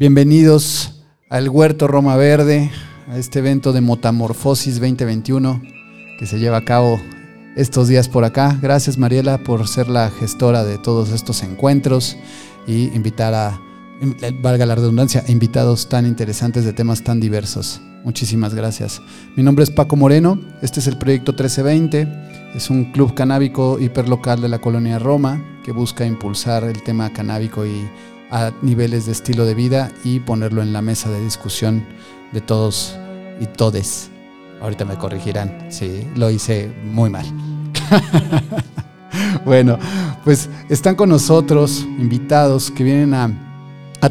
Bienvenidos al Huerto Roma Verde, a este evento de Motamorfosis 2021 que se lleva a cabo estos días por acá. Gracias Mariela por ser la gestora de todos estos encuentros y invitar a, valga la redundancia, invitados tan interesantes de temas tan diversos. Muchísimas gracias. Mi nombre es Paco Moreno, este es el proyecto 1320, es un club canábico hiperlocal de la colonia Roma que busca impulsar el tema canábico y a niveles de estilo de vida y ponerlo en la mesa de discusión de todos y todes. Ahorita me corregirán, sí, lo hice muy mal. bueno, pues están con nosotros invitados que vienen a,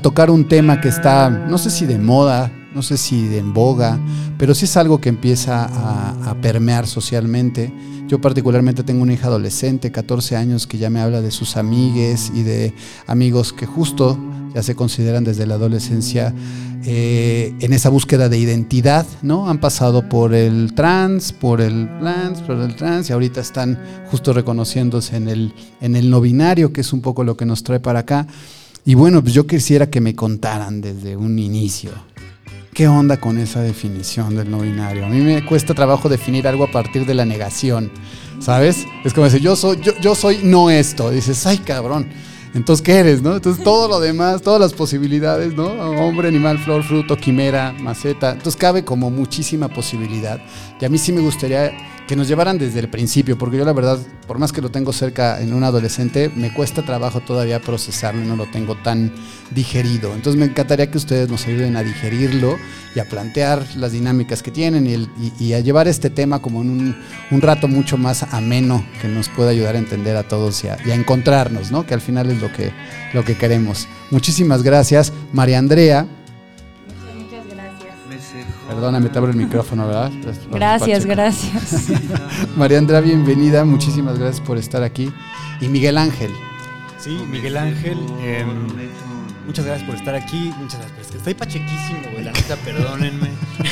tocar un tema que está, no sé si de moda, no sé si en boga, pero sí es algo que empieza a, a permear socialmente yo particularmente tengo una hija adolescente, 14 años, que ya me habla de sus amigues y de amigos que justo ya se consideran desde la adolescencia eh, en esa búsqueda de identidad, ¿no? Han pasado por el trans, por el trans, por el trans, y ahorita están justo reconociéndose en el, en el no binario, que es un poco lo que nos trae para acá. Y bueno, pues yo quisiera que me contaran desde un inicio. ¿Qué onda con esa definición del no binario? A mí me cuesta trabajo definir algo a partir de la negación, ¿sabes? Es como decir, yo soy, yo, soy no esto. Dices, ay cabrón. Entonces, ¿qué eres, no? Entonces, todo lo demás, todas las posibilidades, ¿no? Hombre, animal, flor, fruto, quimera, maceta. Entonces, cabe como muchísima posibilidad. Y a mí sí me gustaría que nos llevaran desde el principio, porque yo la verdad, por más que lo tengo cerca en un adolescente, me cuesta trabajo todavía procesarlo y no lo tengo tan digerido. Entonces me encantaría que ustedes nos ayuden a digerirlo y a plantear las dinámicas que tienen y, a llevar este tema como en un, rato mucho más ameno que nos pueda ayudar a entender a todos y a, encontrarnos, ¿no? que al final es lo que, lo que queremos. Muchísimas gracias, María Andrea. Perdóname, te abro el micrófono, ¿verdad? Gracias, gracias. María Andrea, bienvenida. Muchísimas gracias por estar aquí. Y Miguel Ángel. Sí, Miguel Ángel. Em, muchas gracias por estar aquí. Muchas gracias. Estoy pachequísimo, güey. La neta, perdónenme.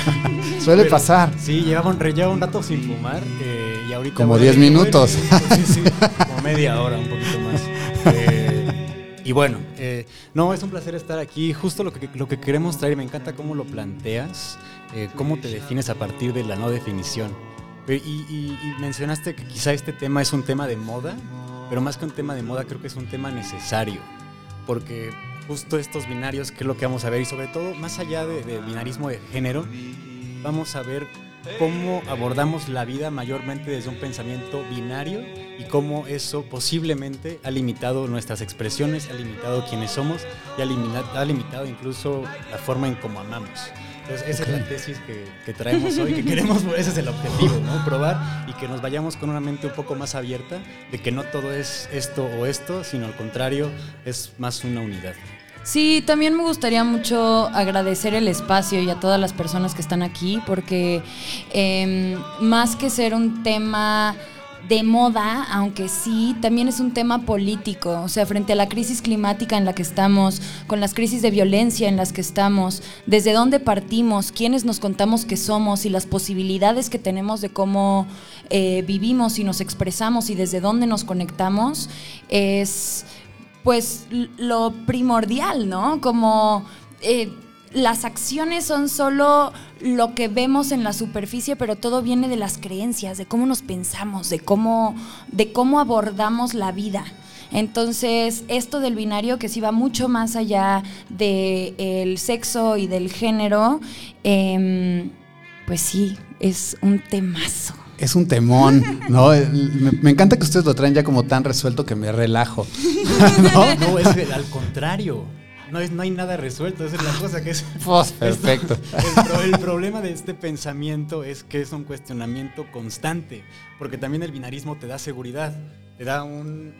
Suele pasar. Sí, llevaba un, un rato sin fumar. Eh, y ahorita. Como 10 minutos. sí, sí. Como media hora, un poquito más. Eh, y bueno, eh, no, es un placer estar aquí. Justo lo que, lo que queremos traer, me encanta cómo lo planteas, eh, cómo te defines a partir de la no definición. Eh, y, mencionaste que quizá este tema es un tema de moda, pero más que un tema de moda, creo que es un tema necesario. Porque justo estos binarios, que es lo que vamos a ver, y sobre todo, más allá del de binarismo de género, vamos a ver cómo abordamos la vida mayormente desde un pensamiento binario y cómo eso posiblemente ha limitado nuestras expresiones, ha limitado quienes somos y ha, limitado, incluso la forma en cómo amamos. Entonces, esa es la tesis que, traemos hoy, que queremos, ese es el objetivo, ¿no? Probar y que nos vayamos con una mente un poco más abierta de que no todo es esto o esto, sino al contrario, es más una unidad. Sí, también me gustaría mucho agradecer el espacio y a todas las personas que están aquí, porque em, más que ser un tema de moda, aunque sí, también es un tema político, o sea, frente a la crisis climática en la que estamos, con las crisis de violencia en las que estamos, desde dónde partimos, quiénes nos contamos que somos y las posibilidades que tenemos de cómo eh, vivimos y nos expresamos y desde dónde nos conectamos, es pues lo primordial, ¿no? Como... Eh, las acciones son solo lo que vemos en la superficie, pero todo viene de las creencias, de cómo nos pensamos, de cómo, de cómo abordamos la vida. Entonces, esto del binario que sí va mucho más allá del sexo y del género, em, pues sí, es un temazo. Es un temón, ¿no? Me, encanta que ustedes lo traen ya como tan resuelto que me relajo. ¿no? no, es al contrario no, es, no hay nada resuelto, esa es la cosa que es... Pues, perfecto. el, problema de este pensamiento es que es un cuestionamiento constante, porque también el binarismo te da seguridad, te da un,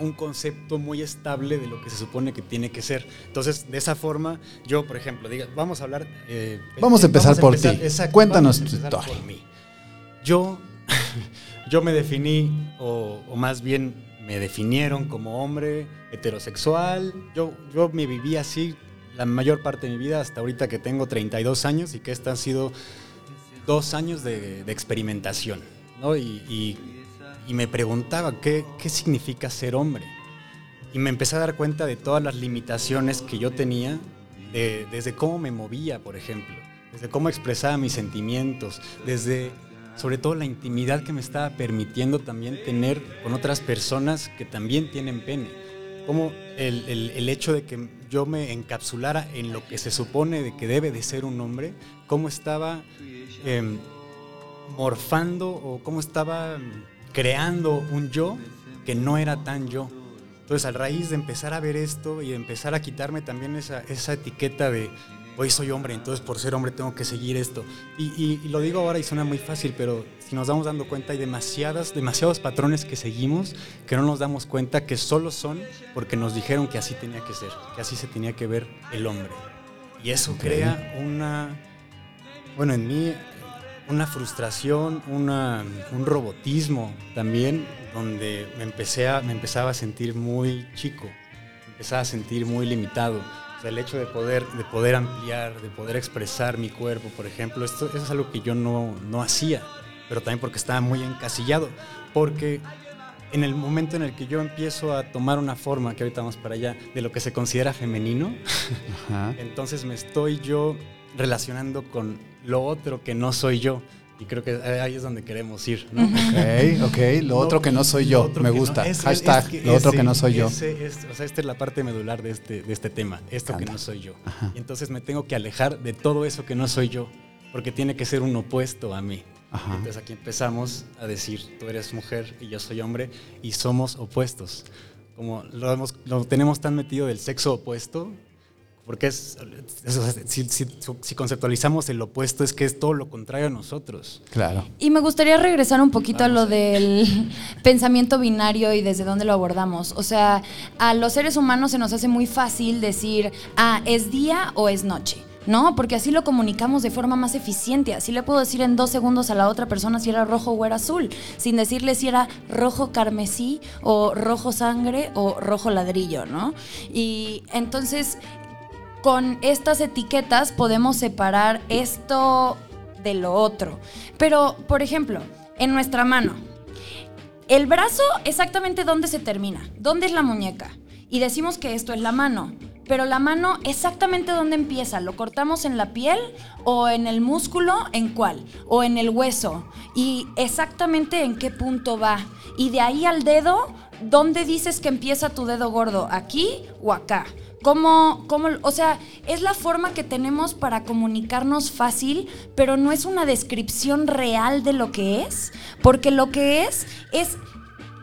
un, concepto muy estable de lo que se supone que tiene que ser. Entonces, de esa forma, yo, por ejemplo, diga, vamos a hablar... Eh, vamos a empezar por ti. Cuéntanos tu historia. Yo, yo me definí, o, o más bien me definieron como hombre heterosexual. Yo, yo me viví así la mayor parte de mi vida hasta ahorita que tengo 32 años y que estos han sido dos años de, experimentación. ¿no? Y, me preguntaba ¿qué, qué significa ser hombre. Y me empecé a dar cuenta de todas las limitaciones que yo tenía desde cómo me movía, por ejemplo, desde cómo expresaba mis sentimientos, desde sobre todo la intimidad que me estaba permitiendo también tener con otras personas que también tienen pene. Como el, hecho de que yo me encapsulara en lo que se supone de que debe de ser un hombre, cómo estaba em, morfando o cómo estaba creando un yo que no era tan yo. Entonces, a raíz de empezar a ver esto y empezar a quitarme también esa, esa etiqueta de hoy soy hombre, entonces por ser hombre tengo que seguir esto. Y, lo digo ahora y suena muy fácil, pero si nos damos dando cuenta hay demasiadas, demasiados patrones que seguimos que no nos damos cuenta que solo son porque nos dijeron que así tenía que ser, que así se tenía que ver el hombre. Y eso crea una, bueno, en mí, una frustración, una, un robotismo también, donde me, empecé a, me empezaba a sentir muy chico, me empezaba a sentir muy limitado el hecho de poder, de poder ampliar, de poder expresar mi cuerpo, por ejemplo, esto, eso es algo que yo no, no hacía, pero también porque estaba muy encasillado. Porque en el momento en el que yo empiezo a tomar una forma, que ahorita vamos para allá, de lo que se considera femenino, entonces me estoy yo relacionando con lo otro que no soy yo. Y creo que ahí es donde queremos ir, ¿no? Ok, ok. Lo otro que no soy yo. Me gusta. Hashtag, lo otro que no soy yo. o sea, esta es la parte medular de este, de este tema. Esto que no soy yo. Y entonces me tengo que alejar de todo eso que no soy yo. Porque tiene que ser un opuesto a mí. Entonces aquí empezamos a decir, tú eres mujer y yo soy hombre y somos opuestos. Como lo, hemos, lo tenemos tan metido del sexo opuesto porque es, si, conceptualizamos el opuesto, es que es todo lo contrario a nosotros. Claro. Y me gustaría regresar un poquito a lo del pensamiento binario y desde dónde lo abordamos. O sea, a los seres humanos se nos hace muy fácil decir, ah, es día o es noche. ¿no? Porque así lo comunicamos de forma más eficiente. Así le puedo decir en dos segundos a la otra persona si era rojo o era azul, sin decirle si era rojo carmesí o rojo sangre o rojo ladrillo, ¿no? Y entonces con estas etiquetas podemos separar esto de lo otro. Pero, por ejemplo, en nuestra mano, el brazo exactamente dónde se termina, dónde es la muñeca. Y decimos que esto es la mano, pero la mano exactamente dónde empieza, ¿lo cortamos en la piel o en el músculo? ¿En cuál? ¿O en el hueso? Y exactamente en qué punto va. Y de ahí al dedo, ¿dónde dices que empieza tu dedo gordo? ¿Aquí o acá? ¿Cómo, cómo, o sea, es la forma que tenemos para comunicarnos fácil, pero no es una descripción real de lo que es, porque lo que es es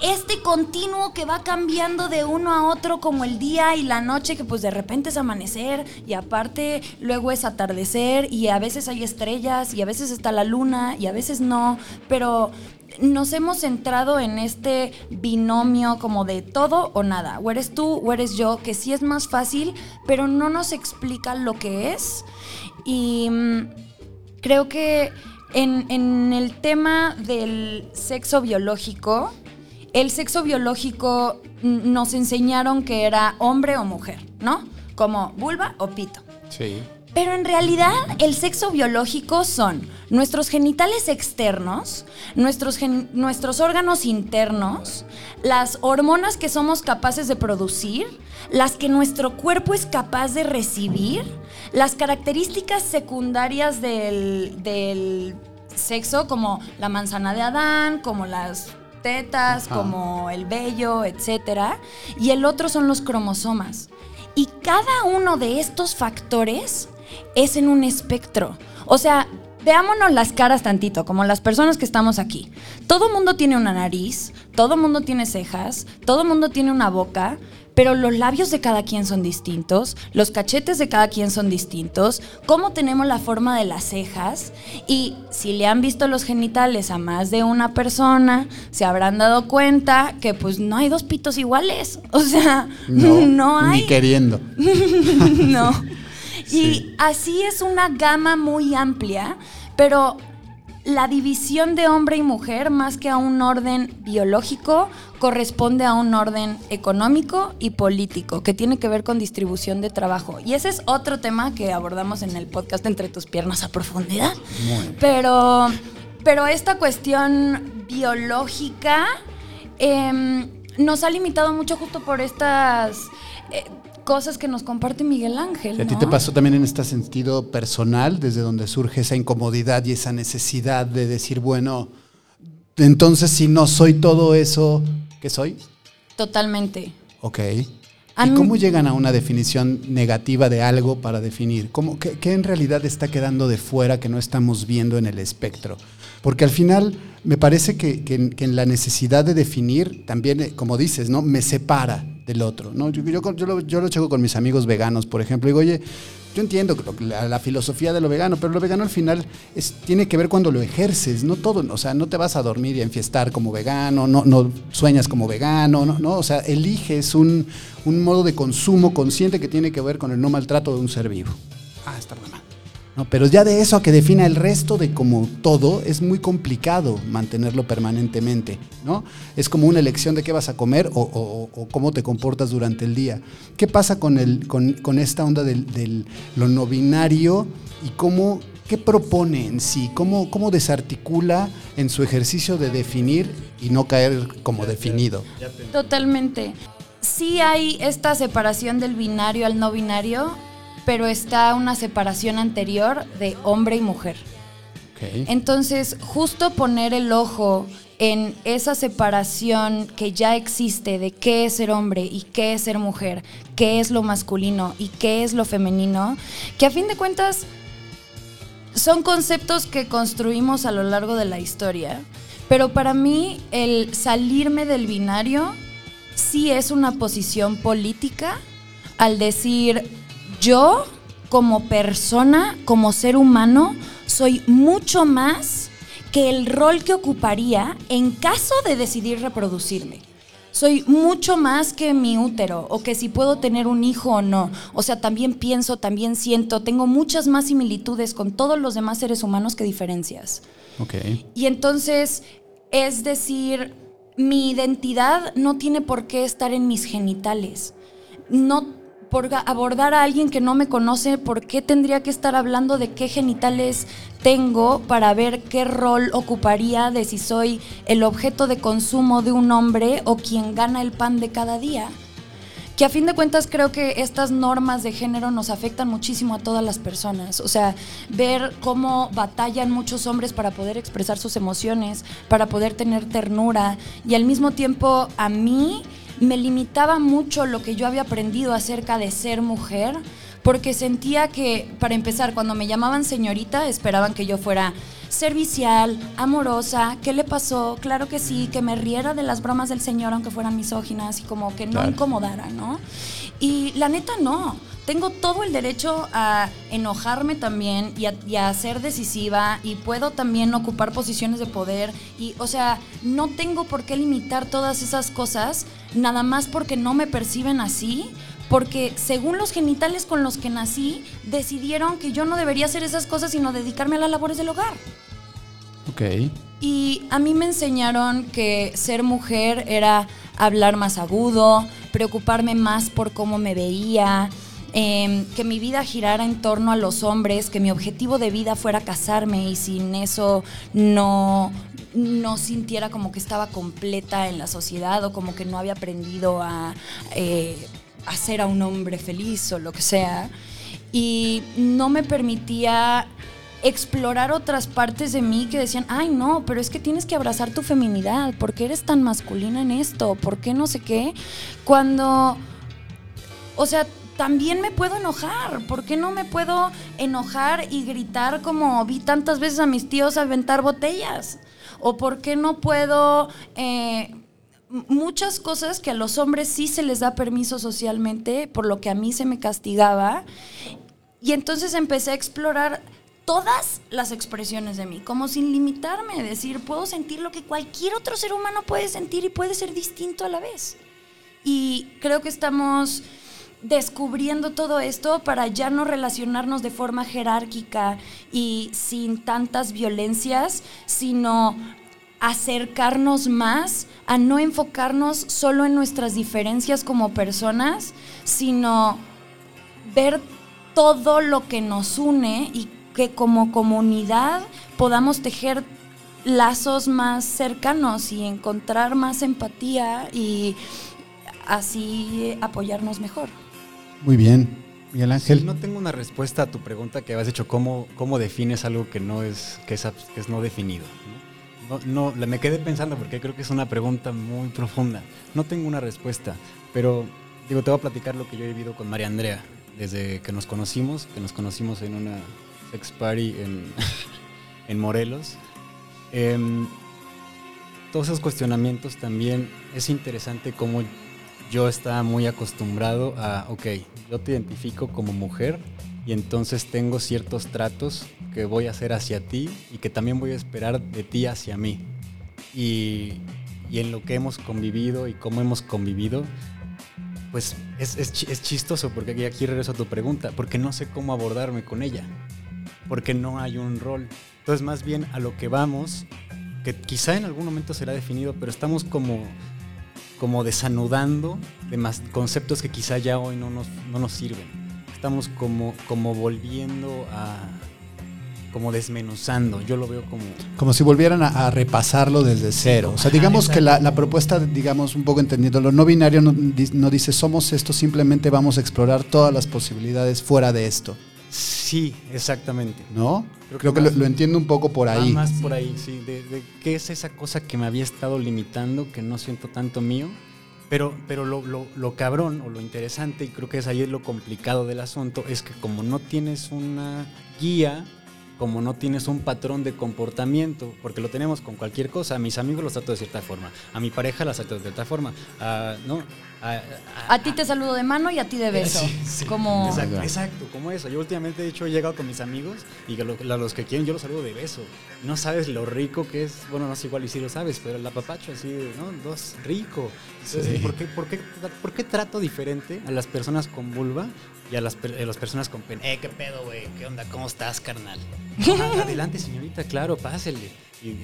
este continuo que va cambiando de uno a otro como el día y la noche, que pues de repente es amanecer y aparte luego es atardecer y a veces hay estrellas y a veces está la luna y a veces no, pero nos hemos centrado en este binomio como de todo o nada, o eres tú o eres yo, que sí es más fácil, pero no nos explica lo que es. Y mm, creo que en, en el tema del sexo biológico, el sexo biológico nos enseñaron que era hombre o mujer, ¿no? Como vulva o pito. Sí. Pero en realidad el sexo biológico son nuestros genitales externos, nuestros, nuestros órganos internos, las hormonas que somos capaces de producir, las que nuestro cuerpo es capaz de recibir, las características secundarias del, del sexo como la manzana de Adán, como las tetas, como el vello, etc. Y el otro son los cromosomas. Y cada uno de estos factores es en un espectro. O sea, veámonos las caras tantito, como las personas que estamos aquí. Todo mundo tiene una nariz, todo mundo tiene cejas, todo mundo tiene una boca, pero los labios de cada quien son distintos, los cachetes de cada quien son distintos, cómo tenemos la forma de las cejas y si le han visto los genitales a más de una persona, se habrán dado cuenta que pues no hay dos pitos iguales, o sea, no, hay. Ni queriendo. no. Y así es una gama muy amplia, pero la división de hombre y mujer, más que a un orden biológico, corresponde a un orden económico y político, que tiene que ver con distribución de trabajo. Y ese es otro tema que abordamos en el podcast Entre tus piernas a profundidad. Pero, pero esta cuestión biológica em, nos ha limitado mucho justo por estas... Eh, cosas que nos comparte Miguel Ángel. ¿Y ¿A ti ¿no? te pasó también en este sentido personal, desde donde surge esa incomodidad y esa necesidad de decir, bueno, entonces si no soy todo eso, ¿qué soy? Totalmente. Ok. ¿Y cómo llegan a una definición negativa de algo para definir? ¿Cómo, qué, qué en realidad está quedando de fuera que no estamos viendo en el espectro? Porque al final me parece que, que- que en la necesidad de definir también, eh, como dices, ¿no? me separa del otro. ¿no? Yo, yo, yo lo, yo checo con mis amigos veganos, por ejemplo. Digo, oye, yo entiendo la, la filosofía de lo vegano, pero lo vegano al final es, tiene que ver cuando lo ejerces, no todo. O sea, no te vas a dormir y a enfiestar como vegano, no, no sueñas como vegano, no, no, o sea, eliges un, un modo de consumo consciente que tiene que ver con el no maltrato de un ser vivo. Ah, está mal. No, pero ya de eso a que defina el resto de como todo, es muy complicado mantenerlo permanentemente, ¿no? Es como una elección de qué vas a comer o, cómo te comportas durante el día. ¿Qué pasa con, el, con, con esta onda del, del- lo no binario y cómo, qué propone en sí? ¿Cómo, ¿Cómo desarticula en su ejercicio de definir y no caer como definido? Totalmente. Sí hay esta separación del binario al no binario, pero está una separación anterior de hombre y mujer. Ok. Entonces, justo poner el ojo en esa separación que ya existe de qué es ser hombre y qué es ser mujer, qué es lo masculino y qué es lo femenino, que a fin de cuentas son conceptos que construimos a lo largo de la historia, pero para mí el salirme del binario sí es una posición política al decir yo como persona, como ser humano, soy mucho más que el rol que ocuparía en caso de decidir reproducirme. Soy mucho más que mi útero o que si puedo tener un hijo o no. O sea, también pienso, también siento, tengo muchas más similitudes con todos los demás seres humanos que diferencias. Ok. Y entonces, es decir, mi identidad no tiene por qué estar en mis genitales. No abordar a alguien que no me conoce, ¿por qué tendría que estar hablando de qué genitales tengo para ver qué rol ocuparía de si soy el objeto de consumo de un hombre o quien gana el pan de cada día? que a fin de cuentas creo que estas normas de género nos afectan muchísimo a todas las personas. O sea, ver cómo batallan muchos hombres para poder expresar sus emociones, para poder tener ternura, y al mismo tiempo a mí me limitaba mucho lo que yo había aprendido acerca de ser mujer, porque sentía que, para empezar, cuando me llamaban señorita, esperaban que yo fuera servicial, amorosa, ¿qué le pasó? Claro que sí, que me riera de las bromas del señor aunque fueran misóginas y como que no Claro. incomodara, ¿no? Y la neta no. Tengo todo el derecho a enojarme también y a, y a ser decisiva y puedo también ocupar posiciones de poder y, o sea, no tengo por qué limitar todas esas cosas nada más porque no me perciben así, porque según los genitales con los que nací, decidieron que yo no debería hacer esas cosas sino dedicarme a las labores del hogar. Ok. Y a mí me enseñaron que ser mujer era hablar más agudo, preocuparme más por cómo me veía, em, que mi vida girara en torno a los hombres, que mi objetivo de vida fuera casarme y sin eso no, no sintiera como que estaba completa en la sociedad o como que no había aprendido a eh, hacer a un hombre feliz o lo que sea. Y no me permitía explorar otras partes de mí que decían, ay no, pero es que tienes que abrazar tu feminidad, ¿por qué eres tan masculina en esto? ¿Por qué no sé qué? Cuando, o sea, también me puedo enojar, ¿por qué no me puedo enojar y gritar como vi tantas veces a mis tíos aventar botellas? ¿O por qué no puedo... eh, muchas cosas que a los hombres sí se les da permiso socialmente, por lo que a mí se me castigaba. Y entonces empecé a explorar todas las expresiones de mí, como sin limitarme, decir, puedo sentir lo que cualquier otro ser humano puede sentir y puede ser distinto a la vez. Y creo que estamos descubriendo todo esto para ya no relacionarnos de forma jerárquica y sin tantas violencias, sino acercarnos más a no enfocarnos solo en nuestras diferencias como personas, sino ver todo lo que nos une y que como comunidad podamos tejer lazos más cercanos y encontrar más empatía y así apoyarnos mejor. Muy bien. Miguel Ángel. no tengo una respuesta a tu pregunta que has hecho, ¿cómo, cómo defines algo que no es, que es, que es no definido? ¿no? No, me quedé pensando porque creo que es una pregunta muy profunda. No tengo una respuesta, pero digo, te voy a platicar lo que yo he vivido con María Andrea desde que nos conocimos, que nos conocimos en una sex party en, en Morelos. Em, todos esos cuestionamientos también es interesante cómo yo estaba muy acostumbrado a, ok, yo te identifico como mujer y entonces tengo ciertos tratos que voy a hacer hacia ti y que también voy a esperar de ti hacia mí. Y, y en lo que hemos convivido y cómo hemos convivido, pues es, es, es, chistoso, porque aquí regreso a tu pregunta, porque no sé cómo abordarme con ella, porque no hay un rol. Entonces, más bien a lo que vamos, que quizá en algún momento será definido, pero estamos como como desanudando de más conceptos que quizá ya hoy no nos, no nos sirven. Estamos como, como volviendo a, como desmenuzando, yo lo veo como... Como si volvieran a, repasarlo desde cero. O sea, digamos que la, propuesta, digamos, un poco entendiendo, lo no binario no, dice somos esto, simplemente vamos a explorar todas las posibilidades fuera de esto. Sí, exactamente. ¿No? Creo, que, lo, entiendo un poco por ahí. Más por ahí, sí. De, qué es esa cosa que me había estado limitando, que no siento tanto mío. Pero, pero lo, lo, lo, cabrón o lo interesante, y creo que es ahí lo complicado del asunto, es que como no tienes una guía, como no tienes un patrón de comportamiento, porque lo tenemos con cualquier cosa, a mis amigos los trato de cierta forma, a mi pareja las trato de cierta forma, a, ¿no? A, ti te saludo de mano y a ti de beso. Como... Exacto, como eso. Yo últimamente, de hecho, he llegado con mis amigos y a los que quieren yo los saludo de beso. No sabes lo rico que es, bueno, no sé igual y si lo sabes, pero el apapacho así, ¿no? Dos, rico. ¿por, qué, por, qué, ¿por qué trato diferente a las personas con vulva y a las, las personas con pene? Eh, qué pedo, güey, qué onda, ¿cómo estás, carnal? adelante, señorita, claro, pásele. Y,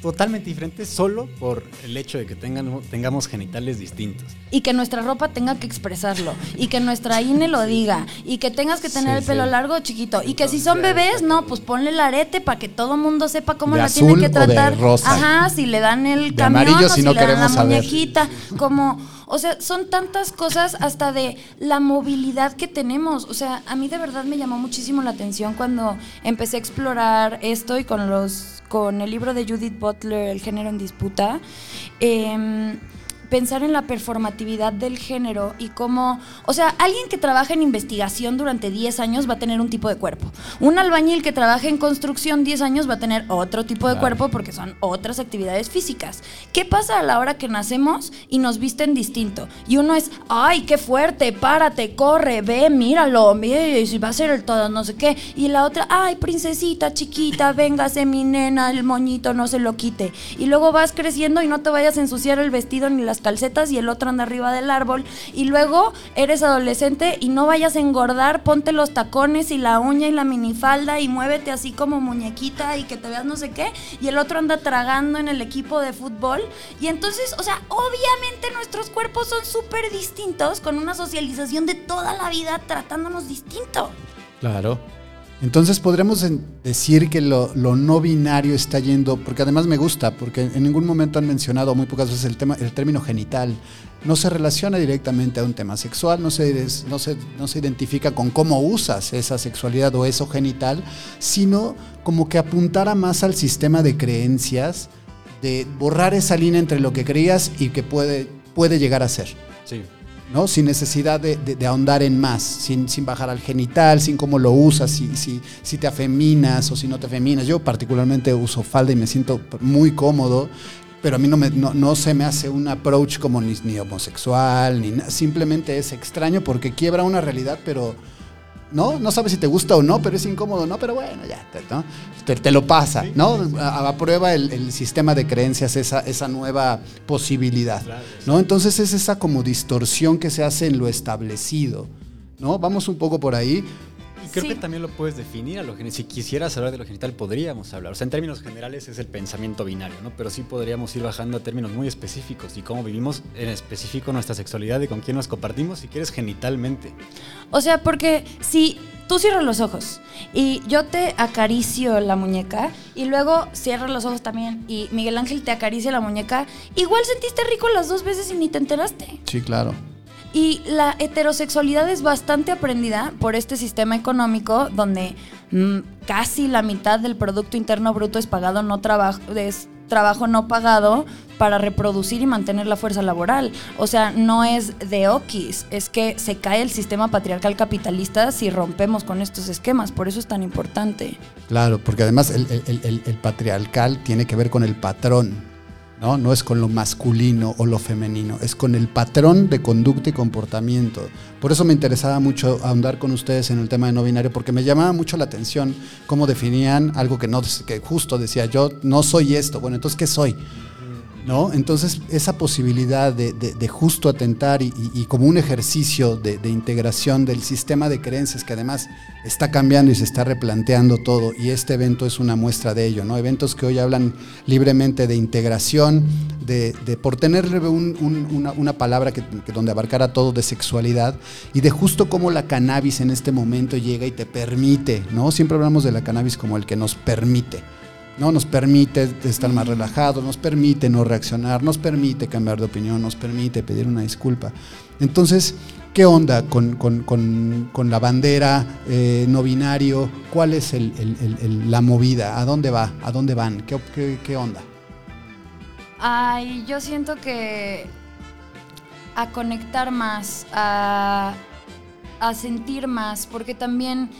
totalmente diferente solo por el hecho de que tengan, tengamos genitales distintos. Y que nuestra ropa tenga que expresarlo. Y que nuestra INE lo diga. Y que tengas que tener el pelo largo o chiquito. Y que si son bebés, no, pues ponle el arete para que todo mundo sepa cómo la tiene que tratar. Ajá, si le dan el camión o si, le dan la muñequita. Como o sea, son tantas cosas hasta de la movilidad que tenemos. O sea, a mí de verdad me llamó muchísimo la atención cuando empecé a explorar esto y con los con el libro de Judith Butler, El género en disputa. Eh, pensar en la performatividad del género y cómo, o sea, alguien que trabaja en investigación durante 10 años va a tener un tipo de cuerpo. Un albañil que trabaja en construcción 10 años va a tener otro tipo de cuerpo porque son otras actividades físicas. ¿Qué pasa a la hora que nacemos y nos visten distinto? Y uno es, ay, qué fuerte, párate, corre, ve, míralo, ve, va a ser el todo, no sé qué. Y la otra, ay, princesita, chiquita, véngase mi nena, el moñito no se lo quite. Y luego vas creciendo y no te vayas a ensuciar el vestido ni las calcetas y el otro anda arriba del árbol. Y luego eres adolescente y no vayas a engordar, ponte los tacones y la uña y la minifalda y muévete así como muñequita y que te veas no sé qué. Y el otro anda tragando en el equipo de fútbol. Y entonces, o sea, obviamente nuestros cuerpos son súper distintos con una socialización de toda la vida tratándonos distinto. Claro. Entonces podremos decir que lo, no binario está yendo, porque además me gusta, porque en ningún momento han mencionado, muy pocas veces, el, tema, el término genital. No se relaciona directamente a un tema sexual, no se, no, se, no se identifica con cómo usas esa sexualidad o eso genital, sino como que apuntara más al sistema de creencias, de borrar esa línea entre lo que creías y que puede, puede llegar a ser. Sí. ¿No? Sin necesidad de, ahondar en más, sin, bajar al genital, sin cómo lo usas, si, si, si te afeminas o si no te afeminas. Yo particularmente uso falda y me siento muy cómodo, pero a mí no, me, no, se me hace un approach como ni, ni homosexual, ni simplemente es extraño porque quiebra una realidad, pero ¿no? No sabes si te gusta o no, pero es incómodo, ¿no? Pero bueno, ya, te, lo pasa, ¿no? Aprueba el, el, sistema de creencias esa, esa nueva posibilidad, ¿no? Entonces es esa como distorsión que se hace en lo establecido, ¿no? Vamos un poco por ahí, creo que también lo puedes definir a lo genital. Si quisieras hablar de lo genital, podríamos hablar. O sea, en términos generales es el pensamiento binario, ¿no? Pero sí podríamos ir bajando a términos muy específicos y cómo vivimos en específico nuestra sexualidad y con quién nos compartimos, si quieres, genitalmente. O sea, porque si tú cierras los ojos y yo te acaricio la muñeca y luego cierras los ojos también y Miguel Ángel te acaricia la muñeca, igual sentiste rico las dos veces y ni te enteraste. Sí, claro. Y la heterosexualidad es bastante aprendida por este sistema económico donde mm, casi la mitad del Producto Interno Bruto es pagado no trabajo, trabajo no pagado para reproducir y mantener la fuerza laboral. O sea, no es de okis, es que se cae el sistema patriarcal capitalista si rompemos con estos esquemas, por eso es tan importante. Claro, porque además el patriarcal tiene que ver con el patrón, ¿no? No es con lo masculino o lo femenino, es con el patrón de conducta y comportamiento. Por eso me interesaba mucho ahondar con ustedes en el tema de no binario, porque me llamaba mucho la atención cómo definían algo que, no, que justo decía, yo no soy esto, bueno, entonces, ¿qué soy? ¿No? Entonces, esa posibilidad de, de- justo atentar y, como un ejercicio de, integración del sistema de creencias que además está cambiando y se está replanteando todo, y este evento es una muestra de ello, ¿no? Eventos que hoy hablan libremente de integración, de, por un- una, una palabra que, que donde abarcara todo de sexualidad, y de justo cómo la cannabis en este momento llega y te permite, ¿no? Siempre hablamos de la cannabis como el que nos permite. ¿No? Nos permite estar más relajados, nos permite no reaccionar, nos permite cambiar de opinión, nos permite pedir una disculpa. Entonces, ¿qué onda con, con- con- con la bandera eh, no binario? ¿Cuál es el- la movida? ¿A dónde va? ¿A dónde van? ¿Qué, qué- qué onda? Ay, yo siento que a conectar más, a, a sentir más, porque también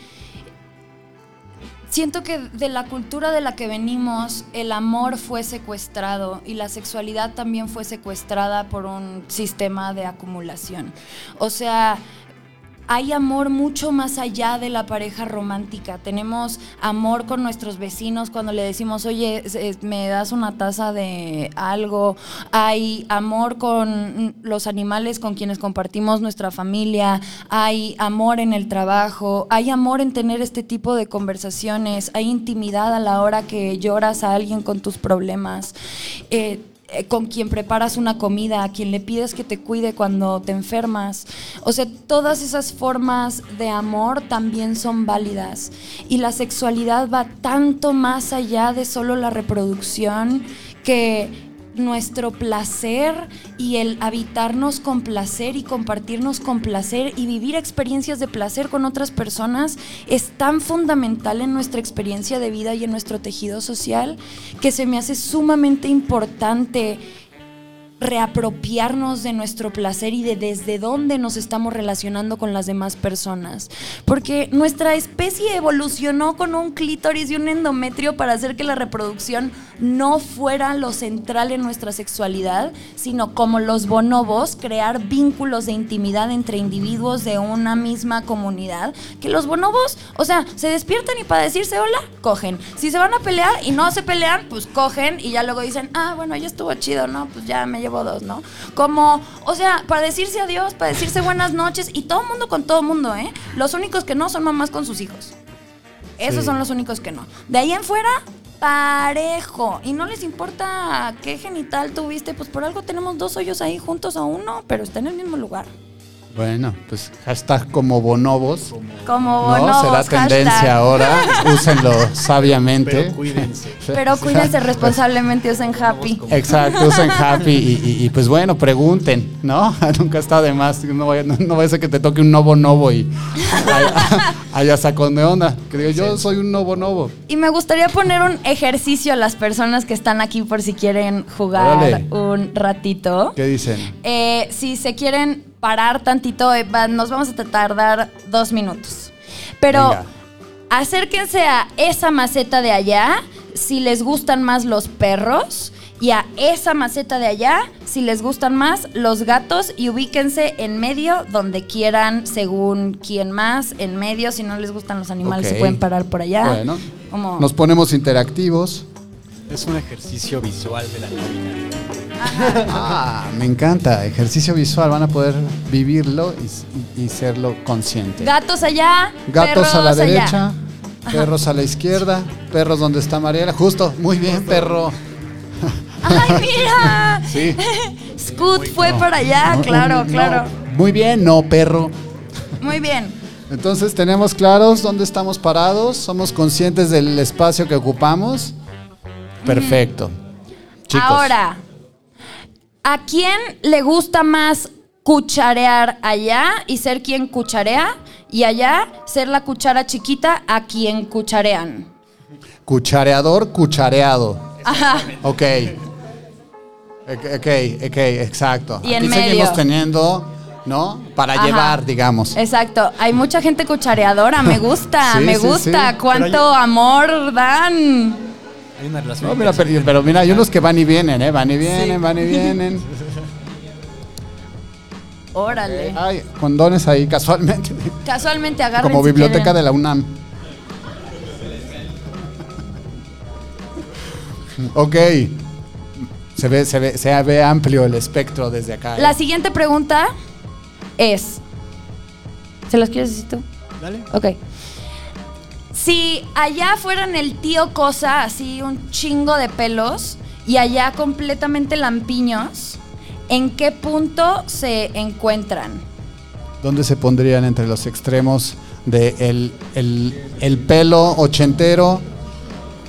siento que de la cultura de la que venimos, el amor fue secuestrado y la sexualidad también fue secuestrada por un sistema de acumulación. O sea, hay amor mucho más allá de la pareja romántica. Tenemos amor con nuestros vecinos cuando le decimos, oye, me das una taza de algo. Hay amor con los animales con quienes compartimos nuestra familia. Hay amor en el trabajo. Hay amor en tener este tipo de conversaciones. Hay intimidad a la hora que lloras a alguien con tus problemas. Eh, con quien preparas una comida, a quien le pides que te cuide cuando te enfermas. O sea, todas esas formas de amor también son válidas. Y la sexualidad va tanto más allá de solo la reproducción que nuestro placer y el habitarnos con placer y compartirnos con placer y vivir experiencias de placer con otras personas es tan fundamental en nuestra experiencia de vida y en nuestro tejido social que se me hace sumamente importante reapropiarnos de nuestro placer y de desde dónde nos estamos relacionando con las demás personas. Porque nuestra especie evolucionó con un clítoris y un endometrio para hacer que la reproducción no fuera lo central en nuestra sexualidad, sino como los bonobos, crear vínculos de intimidad entre individuos de una misma comunidad. Que los bonobos, o sea, se despiertan y para decirse hola, cogen. Si se van a pelear y no se pelean, pues cogen y ya luego dicen, ah, bueno, ya estuvo chido, ¿no? Pues ya me llevo dos, ¿no? Como, o sea, para decirse adiós, para decirse buenas noches y todo mundo con todo mundo, ¿eh? Los únicos que no son mamás con sus hijos. Esos Sí. son los únicos que no. De ahí en fuera, parejo. Y no les importa qué genital tuviste, pues por algo tenemos dos hoyos ahí juntos o uno, pero está en el mismo lugar. Bueno, pues hashtag como bonobos. Como ¿no? bonobos, Será hashtag. tendencia ahora. Úsenlo sabiamente. Pero cuídense. Pero cuídense responsablemente, usen happy. Exacto, usen happy y, y- y, pues bueno, pregunten, ¿no? Nunca está de más. No vaya, no, no vaya a ser que te toque un novo novo y haya, haya sacón de onda. Que diga, yo soy un novo novo. Y me gustaría poner un ejercicio a las personas que están aquí por si quieren jugar Órale. un ratito. ¿Qué dicen? Eh, si se quieren parar tantito, eh, nos vamos a tardar dos minutos. Pero Venga. acérquense a esa maceta de allá si les gustan más los perros y a esa maceta de allá si les gustan más los gatos y ubíquense en medio donde quieran según quién más, en medio si no les gustan los animales se pueden parar por allá. Bueno, Como- nos ponemos interactivos. Es un ejercicio visual de la Ah, me encanta. Ejercicio visual. Van a poder vivirlo y, y- y serlo consciente. Gatos allá, Gatos a la allá. derecha, perros a la izquierda, perros donde está Mariela. Justo, muy bien, perro. ¡Ay, mira! Sí. Scoot fue para allá, No, claro, no, claro. Muy bien, no, perro. Muy bien. Entonces tenemos claros dónde estamos parados, somos conscientes del espacio que ocupamos. Perfecto. Chicos. Ahora, ¿a quién le gusta más cucharear allá y ser quien cucharea y allá ser la cuchara chiquita a quien cucharean. Cuchareador, cuchareado. Ok. Ok, ok, exacto. Y en Aquí medio. seguimos teniendo, ¿no? Para Ajá. llevar, digamos. Exacto. Hay mucha gente cuchareadora. Me gusta, Sí, me sí, gusta. sí. Cuánto amor dan. Hay una relación. No, mira, pero, pero mira, hay unos que van y vienen, ¿eh? Van y vienen, Sí. van y vienen. Órale. Hay condones ahí casualmente. Casualmente agarran. Como biblioteca de la UNAM. Ok. Se ve, se ve, se ve amplio el espectro desde acá. ¿eh? La siguiente pregunta es. ¿Se las quieres decir tú? Dale. Ok. Si allá fueran el tío Cosa, así un chingo de pelos, y allá completamente lampiños, ¿en qué punto se encuentran? ¿Dónde se pondrían entre los extremos de el, el- el pelo ochentero,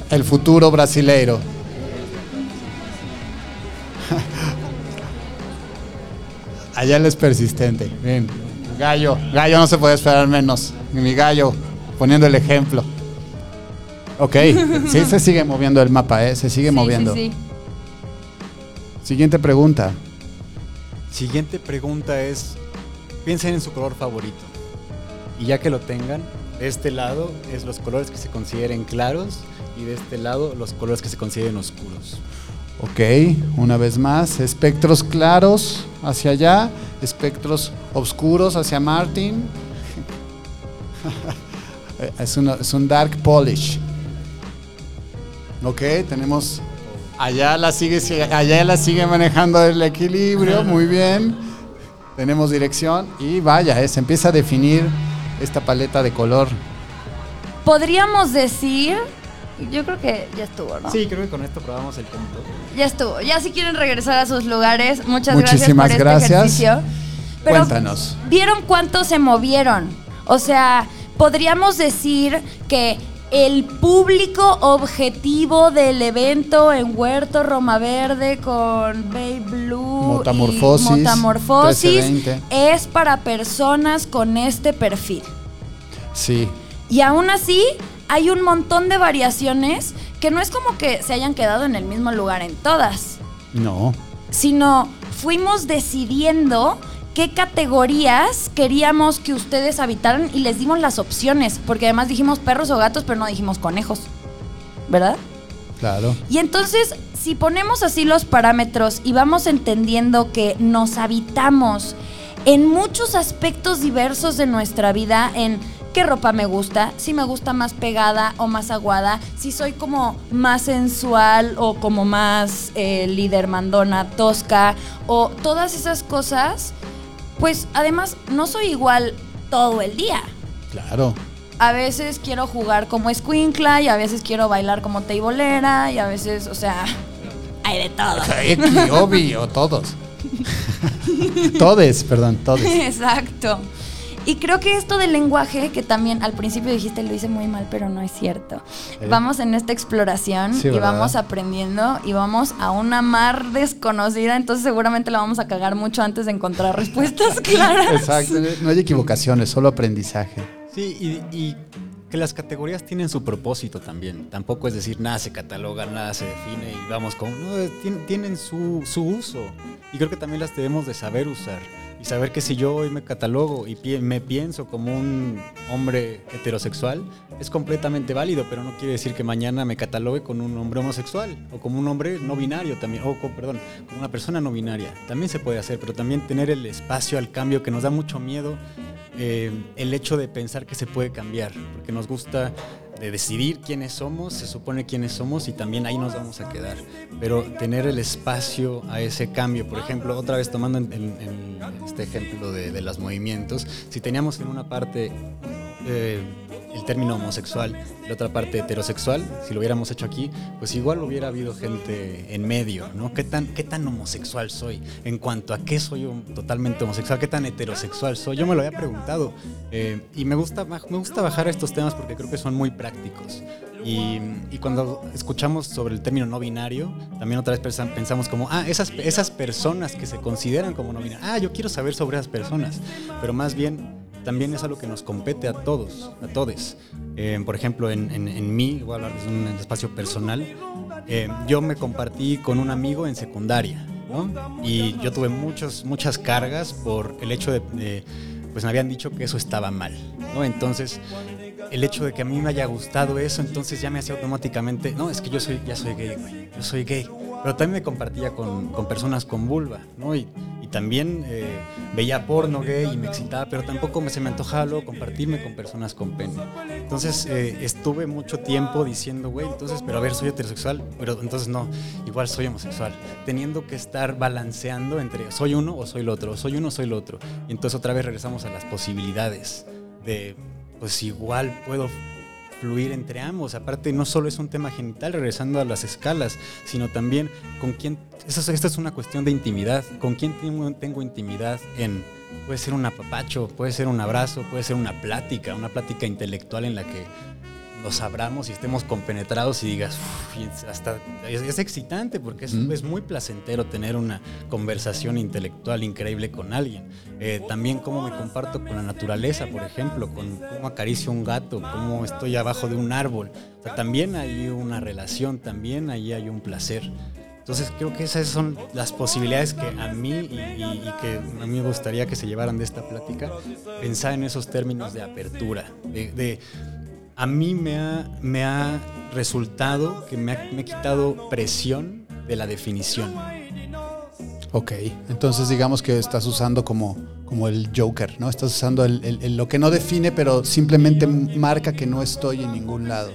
el futuro brasileiro? Allá él es persistente. Bien. Gallo, gallo no se puede esperar menos. Mi gallo, poniendo el ejemplo. Ok, sí se sigue moviendo el mapa, ¿eh? Se sigue Sí, moviendo. Sí, sí. Siguiente pregunta. Siguiente pregunta es, piensen en su color favorito. Y ya que lo tengan, de este lado es los colores que se consideren claros y de este lado los colores que se consideren oscuros. Ok, una vez más, espectros claros hacia allá, espectros oscuros hacia Martin. Es, una- es un dark polish. Ok, tenemos allá la sigue allá la sigue manejando el equilibrio, muy bien. Tenemos dirección y vaya, eh, se empieza a definir esta paleta de color. Podríamos decir. Yo creo que ya estuvo, ¿no? Sí, creo que con esto probamos el punto. Ya estuvo. Ya si quieren regresar a sus lugares, muchas Muchísimas gracias por gracias. este ejercicio. Pero Cuéntanos. ¿Vieron cuánto se movieron? O sea, podríamos decir que el público objetivo del evento en Huerto Roma Verde con Bay Blue Motamorfosis, y Motamorfosis 1320. es para personas con este perfil. Sí, Y aún así, hay un montón de variaciones que no es como que se hayan quedado en el mismo lugar en todas, no. sino fuimos decidiendo qué categorías queríamos que ustedes habitaran y les dimos las opciones, porque además dijimos perros o gatos, pero no dijimos conejos, ¿verdad? Claro. Y entonces, si ponemos así los parámetros y vamos entendiendo que nos habitamos en muchos aspectos diversos de nuestra vida, en qué ropa me gusta, si me gusta más pegada o más aguada, si soy como más sensual o como más eh, líder mandona, tosca, o todas esas cosas, pues además no soy igual todo el día Claro. a veces quiero jugar como escuincla y a veces quiero bailar como teibolera y a veces, o sea, hay de todo. X, obvio, todos. todes, perdón, todes. Exacto. Y creo que esto del lenguaje, que también al principio dijiste lo hice muy mal, pero no es cierto. Eh. Vamos en esta exploración Sí, y ¿verdad? vamos aprendiendo y vamos a una mar desconocida, entonces seguramente la vamos a cagar mucho antes de encontrar respuestas claras. Exacto, no hay equivocaciones, solo aprendizaje. Sí, y, y que las categorías tienen su propósito también. Tampoco es decir, nada se cataloga, nada se define y vamos con... No, tien- tienen su, su uso. Y creo que también las debemos de saber usar. Y saber que si yo hoy me catalogo y me pienso como un hombre heterosexual, es completamente válido, pero no quiere decir que mañana me catalogue con un hombre homosexual o como un hombre no binario también, o con- perdón, como una persona no binaria. También se puede hacer, pero también tener el espacio al cambio que nos da mucho miedo eh, el hecho de pensar que se puede cambiar, porque nos gusta de decidir quiénes somos, se supone quiénes somos y también ahí nos vamos a quedar. Pero tener el espacio a ese cambio, por ejemplo, otra vez tomando en, este ejemplo de, de los movimientos, si teníamos en una parte eh, el término homosexual, la otra parte heterosexual, si lo hubiéramos hecho aquí, pues igual hubiera habido gente en medio, ¿no? ¿Qué tan, qué tan homosexual soy? En cuanto a qué soy totalmente homosexual, qué tan heterosexual soy, yo me lo había preguntado eh, y me gusta, me gusta bajar estos temas porque creo que son muy prácticos. Y, y, cuando escuchamos sobre el término no binario, también otra vez pensamos como, ah, esas, esas personas que se consideran como no binarias, ah, yo quiero saber sobre esas personas, pero más bien también es algo que nos compete a todos, a todos. Eh, por ejemplo, en, en, mí, voy a hablar de un espacio personal, eh, yo me compartí con un amigo en secundaria, ¿no? Y yo tuve muchos, muchas cargas por el hecho de, pues me habían dicho que eso estaba mal, ¿no? Entonces, el hecho de que a mí me haya gustado eso, entonces ya me hacía automáticamente, no, es que yo soy, ya soy gay, güey, yo soy gay. Pero también me compartía con, personas con vulva, ¿no? Y, también eh, veía porno gay y me excitaba, pero tampoco se me antojaba luego compartirme con personas con pene. Entonces eh, estuve mucho tiempo diciendo, güey, entonces, pero a ver, soy heterosexual, pero entonces no, igual soy homosexual, teniendo que estar balanceando entre soy uno o soy el otro, soy uno o soy el otro. Entonces otra vez regresamos a las posibilidades de, pues igual puedo fluir entre ambos. Aparte, no solo es un tema genital, regresando a las escalas, sino también con quién. Esta es una cuestión de intimidad. ¿Con quién tengo, tengo intimidad en.? Puede ser un apapacho, puede ser un abrazo, puede ser una plática, una plática intelectual en la que nos abramos y estemos compenetrados y digas, hasta es, excitante porque es, es, muy placentero tener una conversación intelectual increíble con alguien. Eh, también cómo me comparto con la naturaleza, por ejemplo, con cómo acaricio un gato, cómo estoy abajo de un árbol. también hay una relación, también ahí hay un placer. Entonces creo que esas son las posibilidades que a mí y, que a mí me gustaría que se llevaran de esta plática, pensar en esos términos de apertura, de a mí me ha, me ha resultado que me, ha, me quitado presión de la definición. Ok, entonces digamos que estás usando como, como el Joker, ¿no? Estás usando lo que no define, pero simplemente marca que no estoy en ningún lado.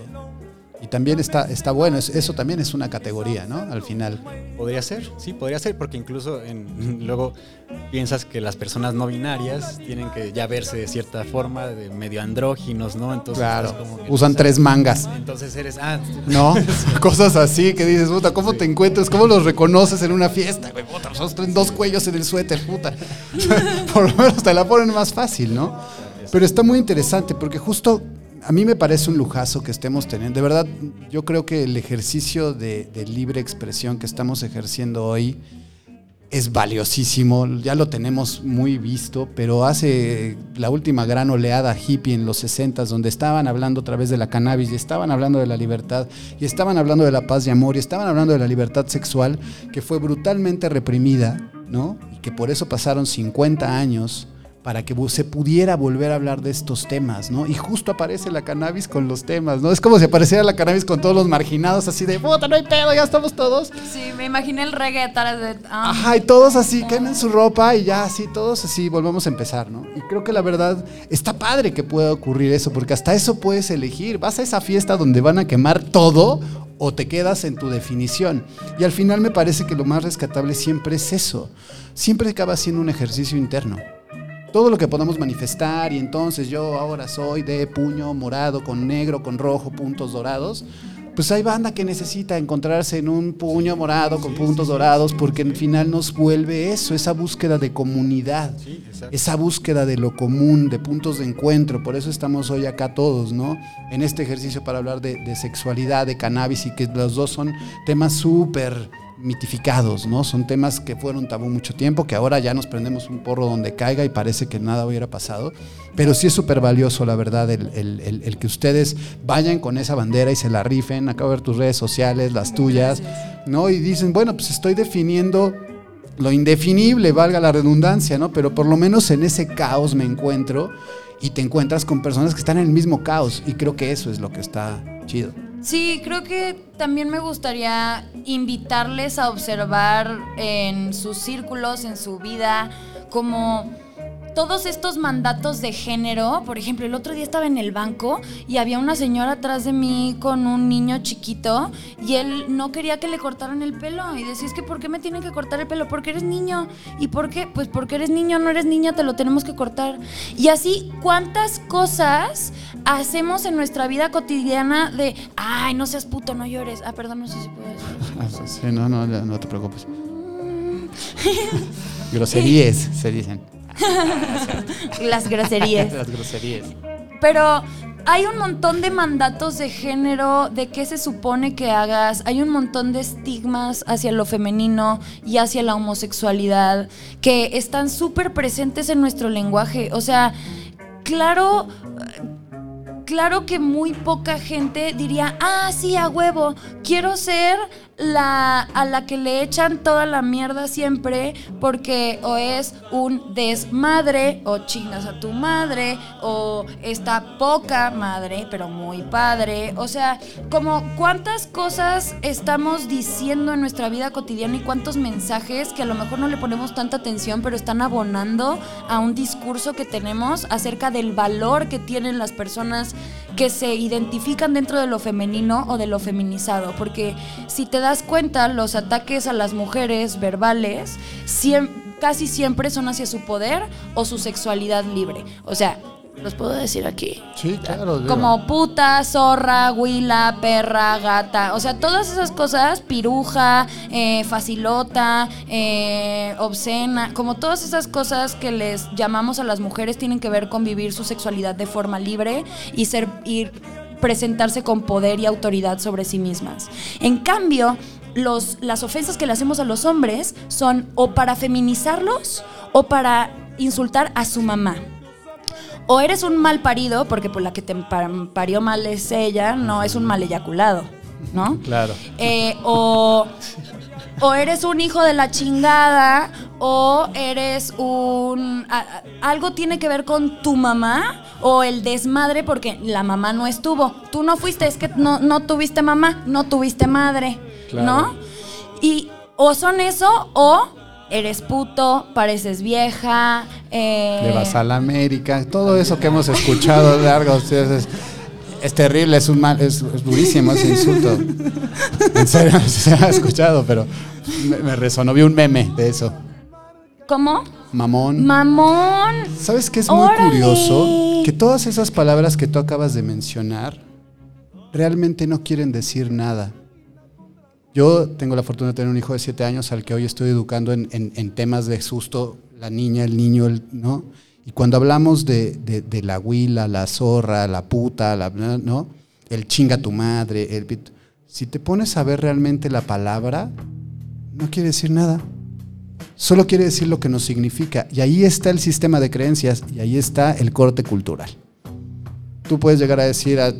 Y también está, está bueno, eso también es una categoría, ¿no? Al final. Podría ser, sí, podría ser, porque incluso en, luego piensas que las personas no binarias tienen que ya verse de cierta forma, de medio andróginos, ¿no? Entonces, claro, usan tres mangas. Entonces eres, ah, ¿no? Cosas así que dices, puta, ¿cómo te encuentras? ¿Cómo los reconoces en una fiesta? Güey, puta, son dos cuellos en el suéter, puta. Por lo menos te la ponen más fácil, ¿no? Pero está muy interesante porque justo a mí me parece un lujazo que estemos teniendo. De verdad, yo creo que el ejercicio de, libre expresión que estamos ejerciendo hoy es valiosísimo. Ya lo tenemos muy visto, pero hace la última gran oleada hippie en los 60 donde estaban hablando a través de la cannabis y estaban hablando de la libertad y estaban hablando de la paz y amor y estaban hablando de la libertad sexual que fue brutalmente reprimida, ¿no? Y que por eso pasaron 50 años para que se pudiera volver a hablar de estos temas, ¿no? Y justo aparece la cannabis con los temas, ¿no? Es como si apareciera la cannabis con todos los marginados, así de, puta, no hay pedo, ya estamos todos. Sí, me imaginé el reggae de... Ah, Ajá, y todos así, quemen su ropa y ya así, todos así, volvemos a empezar, ¿no? Y creo que la verdad, está padre que pueda ocurrir eso, porque hasta eso puedes elegir. Vas a esa fiesta donde van a quemar todo o te quedas en tu definición. Y al final me parece que lo más rescatable siempre es eso. Siempre acaba siendo un ejercicio interno todo lo que podamos manifestar y entonces yo ahora soy de puño morado con negro, con rojo, puntos dorados, pues hay banda que necesita encontrarse en un puño morado con puntos dorados porque al final nos vuelve eso, esa búsqueda de comunidad, esa búsqueda de lo común, de puntos de encuentro. Por eso estamos hoy acá todos, ¿no? En este ejercicio para hablar de, de sexualidad, de cannabis y que los dos son temas súper mitificados, ¿no? Son temas que fueron tabú mucho tiempo, que ahora ya nos prendemos un porro donde caiga y parece que nada hubiera pasado. Pero sí es súper valioso, la verdad, el, que ustedes vayan con esa bandera y se la rifen. Acabo de ver tus redes sociales, las tuyas, ¿no? Y dicen, bueno, pues estoy definiendo lo indefinible, valga la redundancia, ¿no? Pero por lo menos en ese caos me encuentro y te encuentras con personas que están en el mismo caos. Y creo que eso es lo que está chido. Sí, creo que también me gustaría invitarles a observar en sus círculos, en su vida, como todos estos mandatos de género, por ejemplo, el otro día estaba en el banco y había una señora atrás de mí con un niño chiquito y él no quería que le cortaran el pelo y decía, es que ¿por qué me tienen que cortar el pelo? Porque eres niño. ¿Y por qué? Pues porque eres niño, no eres niña, te lo tenemos que cortar. Y así, ¿cuántas cosas hacemos en nuestra vida cotidiana de, ay, no seas puto, no llores? Ah, perdón, no sé si puedo decir. Sí, no, no, no te preocupes. Groserías, se dicen. Las groserías. Las groserías. Pero hay un montón de mandatos de género, de qué se supone que hagas, hay un montón de estigmas hacia lo femenino y hacia la homosexualidad que están súper presentes en nuestro lenguaje. O sea, claro, claro que muy poca gente diría, ah, sí, a huevo, quiero ser la a la que le echan toda la mierda siempre porque o es un desmadre o chingas a tu madre o está poca madre pero muy padre. O sea como cuántas cosas estamos diciendo en nuestra vida cotidiana y cuántos mensajes que a lo mejor no le ponemos tanta atención pero están abonando a un discurso que tenemos acerca del valor que tienen las personas que se identifican dentro de lo femenino o de lo feminizado. Porque si te das cuenta, los ataques a las mujeres verbales casi siempre son hacia su poder o su sexualidad libre. O sea, los puedo decir aquí. Sí, claro. Como puta, zorra, huila, perra, gata. O sea, todas esas cosas, piruja, eh, facilota, eh, obscena, como todas esas cosas que les llamamos a las mujeres tienen que ver con vivir su sexualidad de forma libre y ser y presentarse con poder y autoridad sobre sí mismas. En cambio, los, las ofensas que le hacemos a los hombres son o para feminizarlos o para insultar a su mamá. O eres un mal parido, porque por la que te parió mal es ella, no es un mal eyaculado, ¿no? Claro. Eh, o, o eres un hijo de la chingada, o eres un... algo tiene que ver con tu mamá, o el desmadre porque la mamá no estuvo. Tú no fuiste, es que no, no tuviste mamá, no tuviste madre. ¿no? Y o son eso o eres puto, pareces vieja. Eh... Le vas a la América, todo eso que hemos escuchado largo. Es, es terrible, es un mal, es, durísimo ese insulto. En serio, se ha escuchado, pero me, resonó. Vi un meme de eso. ¿Cómo? Mamón. Mamón. ¿Sabes qué es muy curioso? Que todas esas palabras que tú acabas de mencionar realmente no quieren decir nada. Yo tengo la fortuna de tener un hijo de siete años al que hoy estoy educando en, temas de susto, la niña, el niño, ¿no? Y cuando hablamos de, la huila, la zorra, la puta, la, ¿no? El chinga tu madre, el... Si te pones a ver realmente la palabra, no quiere decir nada. Solo quiere decir lo que nos significa. Y ahí está el sistema de creencias y ahí está el corte cultural. Tú puedes llegar a decir a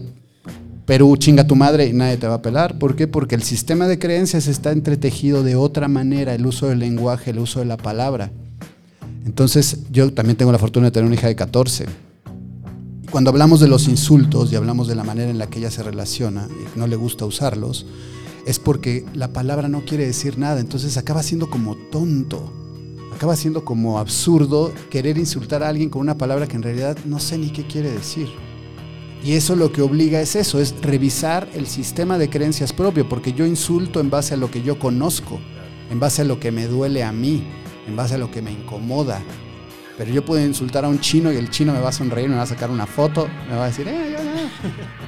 Perú chinga tu madre y nadie te va a pelar. ¿Por qué? Porque el sistema de creencias está entretejido de otra manera, el uso del lenguaje, el uso de la palabra. Entonces, yo también tengo la fortuna de tener una hija de 14. Y cuando hablamos de los insultos y hablamos de la manera en la que ella se relaciona y no le gusta usarlos, es porque la palabra no quiere decir nada, entonces acaba siendo como tonto. Acaba siendo como absurdo querer insultar a alguien con una palabra que en realidad no sé ni qué quiere decir. Y eso lo que obliga es eso, es revisar el sistema de creencias propio, porque yo insulto en base a lo que yo conozco, en base a lo que me duele a mí, en base a lo que me incomoda. Pero yo puedo insultar a un chino y el chino me va a sonreír, me va a sacar una foto, me va a decir, eh,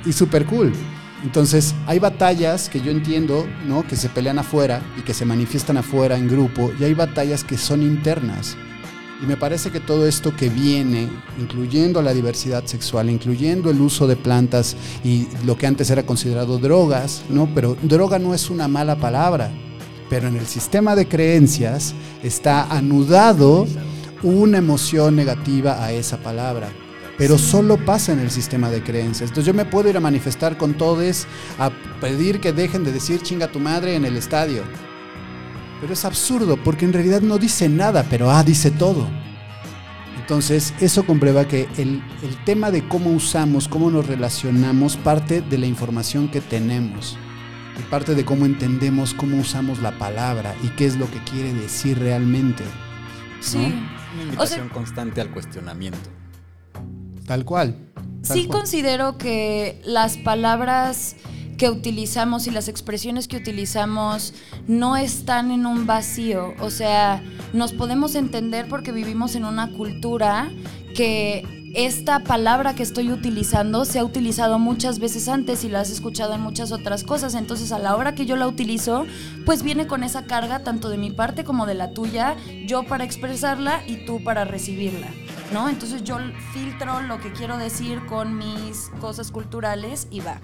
y súper cool. Entonces, hay batallas que yo entiendo, ¿no? Que se pelean afuera y que se manifiestan afuera en grupo, y hay batallas que son internas. Y me parece que todo esto que viene, incluyendo la diversidad sexual, incluyendo el uso de plantas y lo que antes era considerado drogas, ¿no? Pero droga no es una mala palabra, pero en el sistema de creencias está anudado una emoción negativa a esa palabra. Pero solo pasa en el sistema de creencias. Entonces yo me puedo ir a manifestar con todos, a pedir que dejen de decir chinga tu madre en el estadio pero es absurdo porque en realidad no dice nada, pero ah, dice todo. Entonces, eso comprueba que el, el, tema de cómo usamos, cómo nos relacionamos, parte de la información que tenemos. Y parte de cómo entendemos cómo usamos la palabra y qué es lo que quiere decir realmente. Sí. Una invitación constante al cuestionamiento. Tal cual. tal Sí cual. considero que las palabras que utilizamos y las expresiones que utilizamos no están en un vacío. O sea, nos podemos entender porque vivimos en una cultura que esta palabra que estoy utilizando se ha utilizado muchas veces antes y la has escuchado en muchas otras cosas. Entonces, a la hora que yo la utilizo, pues viene con esa carga tanto de mi parte como de la tuya, yo para expresarla y tú para recibirla. ¿No? Entonces yo filtro lo que quiero decir con mis cosas culturales y va.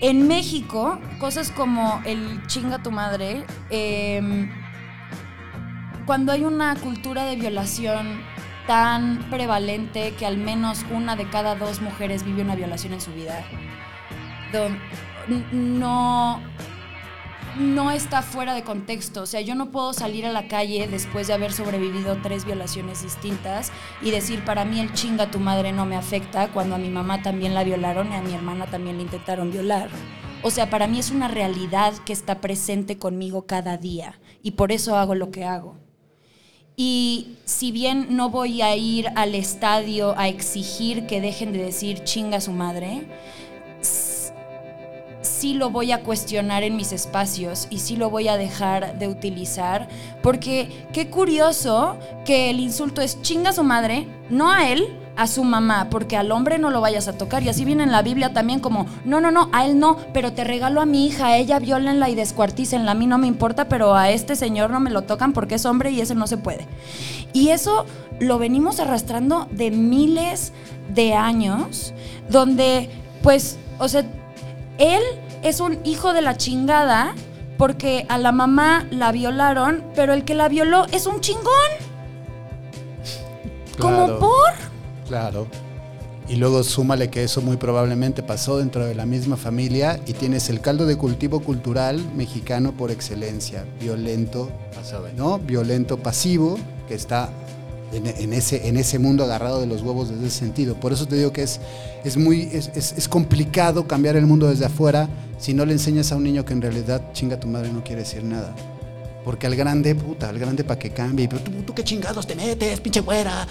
En México, cosas como el chinga tu madre, em, cuando hay una cultura de violación tan prevalente que al menos una de cada dos mujeres vive una violación en su vida, no, no está fuera de contexto. O sea, yo no puedo salir a la calle después de haber sobrevivido tres violaciones distintas y decir, para mí el chinga tu madre no me afecta cuando a mi mamá también la violaron y a mi hermana también la intentaron violar. O sea, para mí es una realidad que está presente conmigo cada día y por eso hago lo que hago. Y si bien no voy a ir al estadio a exigir que dejen de decir chinga su madre, sí lo voy a cuestionar en mis espacios y sí lo voy a dejar de utilizar, porque qué curioso que el insulto es chinga su madre, no a él, a su mamá, porque al hombre no lo vayas a tocar. Y así viene en la Biblia también como, no, no, no, a él no, pero te regalo a mi hija, a ella violenla y descuartícenla, a mí no me importa, pero a este señor no me lo tocan porque es hombre y ese no se puede. Y eso lo venimos arrastrando de miles de años, donde, pues, o sea, él es un hijo de la chingada porque a la mamá la violaron, pero el que la violó es un chingón. ¿Como por? Claro. Y luego súmale que eso muy probablemente pasó dentro de la misma familia y tienes el caldo de cultivo cultural mexicano por excelencia, violento, ¿no? Violento pasivo, que está en, en ese, en ese mundo agarrado de los huevos desde ese sentido. Por eso te digo que es, es muy es, es- es complicado cambiar el mundo desde afuera si no le enseñas a un niño que en realidad chinga tu madre no quiere decir nada. Porque al grande, puta, al grande para que cambie. Pero tú, tú qué chingados te metes, pinche güera.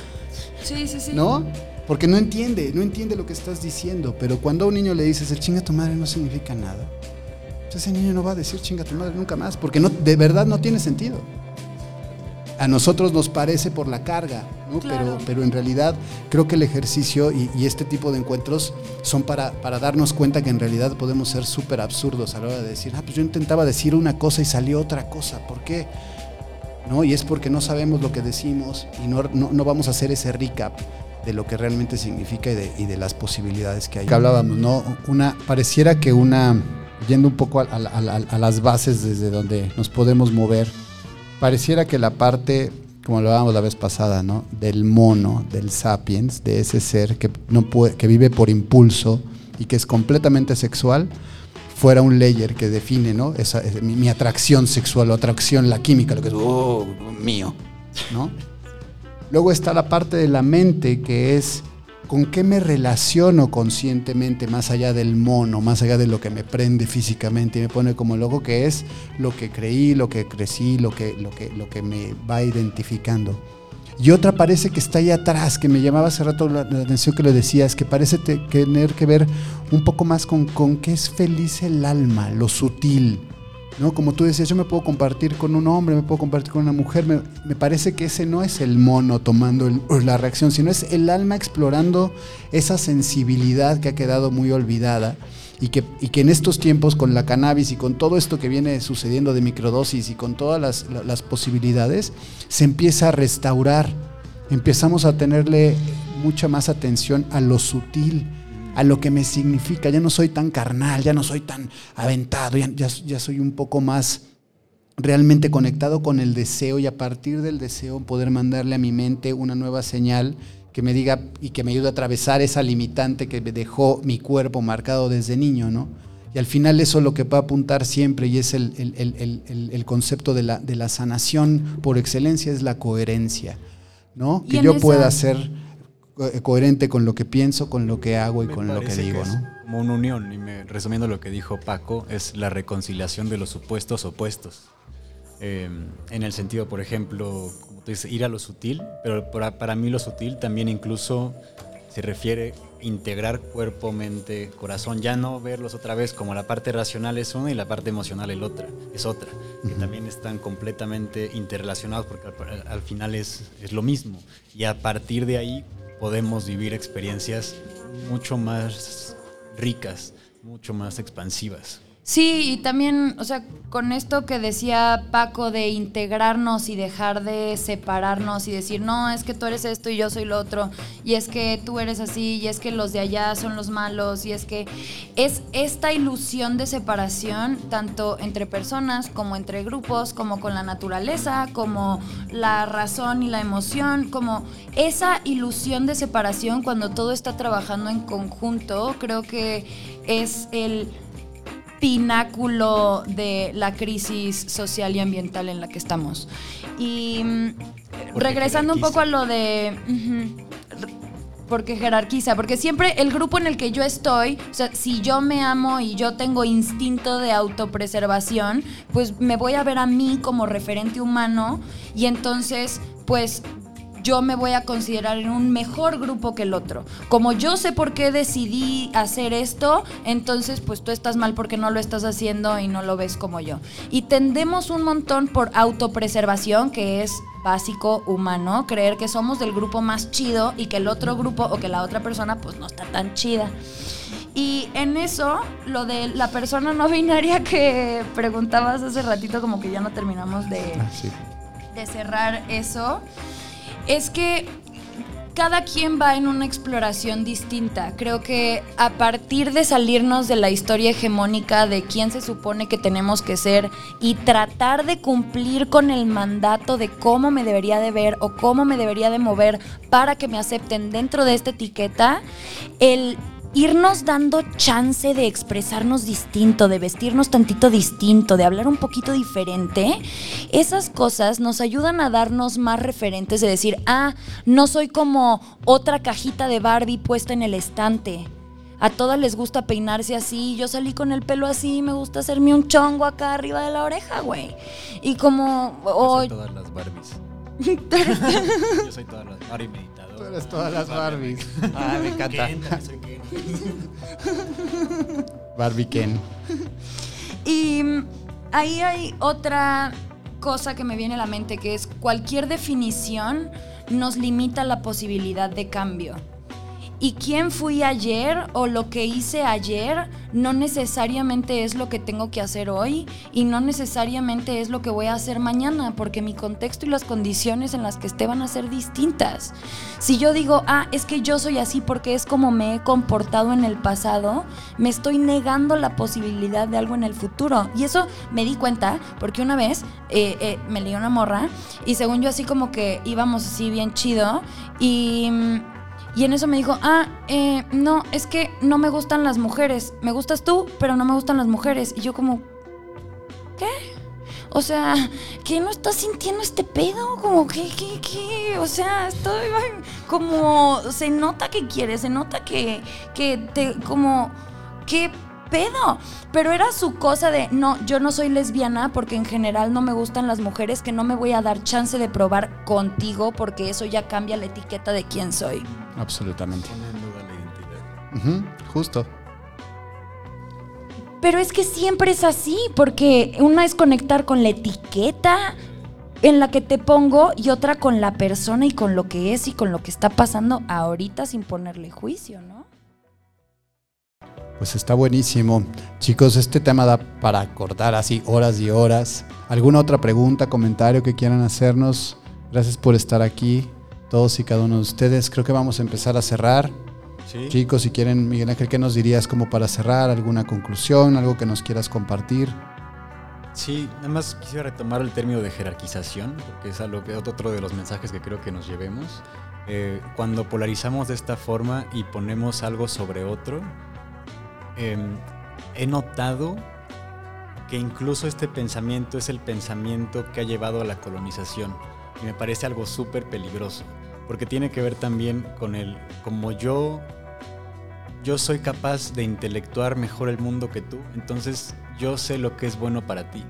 Sí, sí, sí. ¿No? Porque no entiende, no entiende lo que estás diciendo. Pero cuando a un niño le dices el chinga tu madre no significa nada. Entonces ese niño no va a decir chinga tu madre nunca más. Porque no, de verdad no tiene sentido. A nosotros nos parece por la carga, ¿no? Claro. pero, pero en realidad creo que el ejercicio y, y este tipo de encuentros son para, para darnos cuenta que en realidad podemos ser súper absurdos a la hora de decir, ah, pues yo intentaba decir una cosa y salió otra cosa. ¿Por qué? ¿No? Y es porque no sabemos lo que decimos y no, no, no vamos a hacer ese recap de lo que realmente significa y de, y de las posibilidades que hay. Que hablábamos, ¿no? Una, pareciera que una, yendo un poco a, las bases desde donde nos podemos mover, pareciera que la parte, como lo hablábamos la vez pasada, ¿no? Del mono, del sapiens, de ese ser que, no puede, que vive por impulso y que es completamente sexual, fuera un layer que define, ¿no? Esa, es mi, mi atracción sexual o atracción, la química, lo que es, oh, mío, ¿no? Luego está la parte de la mente que es con qué me relaciono conscientemente más allá del mono, más allá de lo que me prende físicamente y me pone como loco que es lo que creí, lo que crecí, lo que, lo que, lo que me va identificando. Y otra parece que está ahí atrás, que me llamaba hace rato la, la atención que lo decías, que parece te- tener que ver un poco más con, con qué es feliz el alma, lo sutil. ¿no? Como tú decías, yo me puedo compartir con un hombre, me puedo compartir con una mujer. Me, me parece que ese no es el mono tomando el- la reacción, sino es el alma explorando esa sensibilidad que ha quedado muy olvidada y que, y que en estos tiempos con la cannabis y con todo esto que viene sucediendo de microdosis y con todas las, la- las posibilidades, se empieza a restaurar. Empezamos a tenerle mucha más atención a lo sutil, a lo que me significa. Ya no soy tan carnal, ya no soy tan aventado, ya, ya- ya soy un poco más realmente conectado con el deseo y a partir del deseo poder mandarle a mi mente una nueva señal que me diga y que me ayude a atravesar esa limitante que me dejó mi cuerpo marcado desde niño, ¿no? Y al final eso es lo que va a apuntar siempre y es el, el- el- el- concepto de la, de la sanación por excelencia, es la coherencia, ¿no? Que yo esa- pueda ser co- coherente con lo que pienso, con lo que hago y Me con lo que digo, es ¿no? Como una unión, y me, resumiendo lo que dijo Paco, es la reconciliación de los supuestos opuestos. Eh, en el sentido, por ejemplo, como tú dices, ir a lo sutil, pero para, para mí lo sutil también incluso se refiere integrar cuerpo, mente, corazón, ya no verlos otra vez como la parte racional es una y la parte emocional el otra, es otra, que también están completamente interrelacionados porque al, al final es, es lo mismo. Y a partir de ahí podemos vivir experiencias mucho más ricas, mucho más expansivas. Sí, y también, o sea, con esto que decía Paco de integrarnos y dejar de separarnos y decir, no, es que tú eres esto y yo soy lo otro, y es que tú eres así, y es que los de allá son los malos, y es que es esta ilusión de separación, tanto entre personas como entre grupos, como con la naturaleza, como la razón y la emoción, como esa ilusión de separación cuando todo está trabajando en conjunto, creo que es el pináculo de la crisis social y ambiental en la que estamos. Y mm, Porque regresando un poco a lo de... ujú, porque jerarquiza, porque siempre el grupo en el que yo estoy, o sea, si yo me amo y yo tengo instinto de autopreservación, pues me voy a ver a mí como referente humano y entonces, pues yo me voy a considerar en un mejor grupo que el otro. Como yo sé por qué decidí hacer esto, entonces pues tú estás mal porque no lo estás haciendo y no lo ves como yo. Y tendemos un montón por autopreservación, que es básico humano, creer que somos del grupo más chido y que el otro grupo o que la otra persona pues no está tan chida. Y en eso, lo de la persona no binaria que preguntabas hace ratito, como que ya no terminamos de, Ah, sí. de cerrar eso, es que cada quien va en una exploración distinta. Creo que a partir de salirnos de la historia hegemónica de quién se supone que tenemos que ser y tratar de cumplir con el mandato de cómo me debería de ver o cómo me debería de mover para que me acepten dentro de esta etiqueta, el irnos dando chance de expresarnos distinto, de vestirnos tantito distinto, de hablar un poquito diferente, esas cosas nos ayudan a darnos más referentes de decir, ah, no soy como otra cajita de Barbie puesta en el estante. A todas les gusta peinarse así, yo salí con el pelo así, me gusta hacerme un chongo acá arriba de la oreja, güey. Y como... Yo o- soy todas las Barbies. Yo soy todas las Barbie meditador. Tú eres todas las Barbies. Ah, me encanta. Ken, también soy Ken. Barbie Ken. Y mm, ahí hay otra cosa que me viene a la mente, que es cualquier definición nos limita la posibilidad de cambio. Y quién fui ayer o lo que hice ayer no necesariamente es lo que tengo que hacer hoy y no necesariamente es lo que voy a hacer mañana, porque mi contexto y las condiciones en las que esté van a ser distintas. Si yo digo, ah, es que yo soy así porque es como me he comportado en el pasado, me estoy negando la posibilidad de algo en el futuro. Y eso me di cuenta porque una vez eh, eh, me leí una morra y según yo así como que íbamos así bien chido y... y en eso me dijo, ah, eh, no, es que no me gustan las mujeres. Me gustas tú, pero no me gustan las mujeres. Y yo como, ¿qué? O sea, ¿qué no estás sintiendo este pedo? Como, ¿qué, qué, qué? O sea, estoy como, se nota que quieres, se nota que, que te, como, ¿qué pedo? Pero era su cosa de, no, yo no soy lesbiana porque en general no me gustan las mujeres, que no me voy a dar chance de probar contigo porque eso ya cambia la etiqueta de quién soy. Absolutamente. Identidad. Ujú, Justo. Pero es que siempre es así, porque una es conectar con la etiqueta en la que te pongo y otra con la persona y con lo que es y con lo que está pasando ahorita sin ponerle juicio, ¿no? Pues está buenísimo. Chicos, este tema da para cortar así horas y horas. ¿Alguna otra pregunta, comentario que quieran hacernos? Gracias por estar aquí, todos y cada uno de ustedes. Creo que vamos a empezar a cerrar. Sí. Chicos, si quieren, Miguel Ángel, ¿qué nos dirías como para cerrar? ¿Alguna conclusión? ¿Algo que nos quieras compartir? Sí, nada más quisiera retomar el término de jerarquización, porque es algo que otro de los mensajes que creo que nos llevemos. Eh, cuando polarizamos de esta forma y ponemos algo sobre otro, em, he notado que incluso este pensamiento es el pensamiento que ha llevado a la colonización. Y me parece algo súper peligroso, porque tiene que ver también con el, como yo, yo soy capaz de intelectuar mejor el mundo que tú, entonces yo sé lo que es bueno para ti.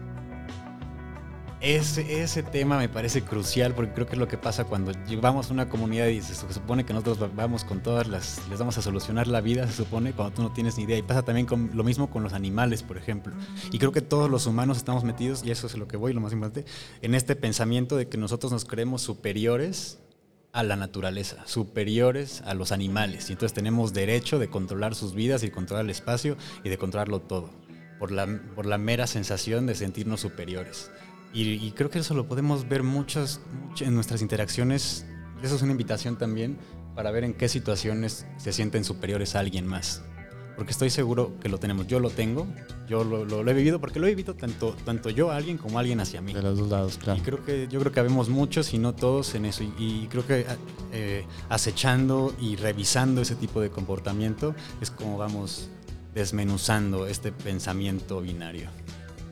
Ese, ese tema me parece crucial porque creo que es lo que pasa cuando llevamos a una comunidad y se supone que nosotros vamos con todas las, les vamos a solucionar la vida, se supone, cuando tú no tienes ni idea. Y pasa también con lo mismo con los animales, por ejemplo. Y creo que todos los humanos estamos metidos, y eso es lo que voy, lo más importante, en este pensamiento de que nosotros nos creemos superiores a la naturaleza, superiores a los animales. Y entonces tenemos derecho de controlar sus vidas y controlar el espacio y de controlarlo todo, por la, por la mera sensación de sentirnos superiores. Y, creo que eso lo podemos ver muchas, en nuestras interacciones. Eso es una invitación también para ver en qué situaciones se sienten superiores a alguien más. Porque estoy seguro que lo tenemos. Yo lo tengo, yo lo, he vivido porque lo he vivido tanto, tanto yo a alguien como alguien hacia mí. De los dos lados, claro. Y creo que, yo creo que habemos muchos y no todos en eso. Y, creo que eh, acechando y revisando ese tipo de comportamiento es como vamos desmenuzando este pensamiento binario.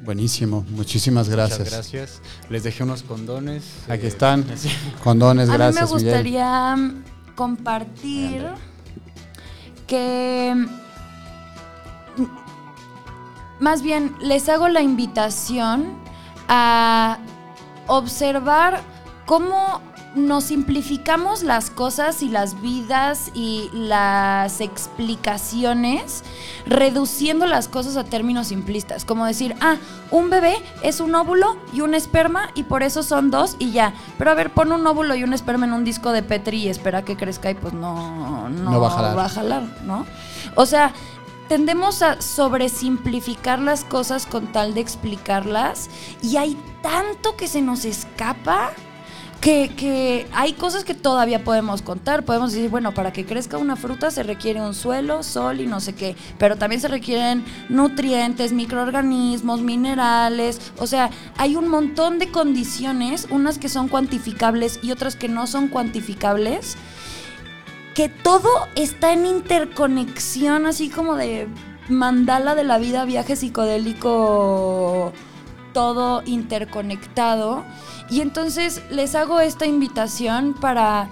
Buenísimo, muchísimas gracias. Muchas gracias. Les dejé unos condones. Aquí eh, están. Condones, gracias. A mí me gustaría compartir que más bien les hago la invitación a observar cómo nos simplificamos las cosas y las vidas y las explicaciones, reduciendo las cosas a términos simplistas, como decir, ah, un bebé es un óvulo y un esperma y por eso son dos y ya. Pero a ver, pon un óvulo y un esperma en un disco de Petri y espera que crezca y pues no, no, va, a jalar. va a jalar, ¿no? O sea, tendemos a sobresimplificar las cosas con tal de explicarlas y hay tanto que se nos escapa que, hay cosas que todavía podemos contar. Podemos decir, bueno, para que crezca una fruta se requiere un suelo, sol y no sé qué. Pero también se requieren nutrientes, microorganismos, minerales. O sea, hay un montón de condiciones, unas que son cuantificables y otras que no son cuantificables. Que todo está en interconexión, así como de mandala de la vida, viaje psicodélico, todo interconectado. Y entonces les hago esta invitación para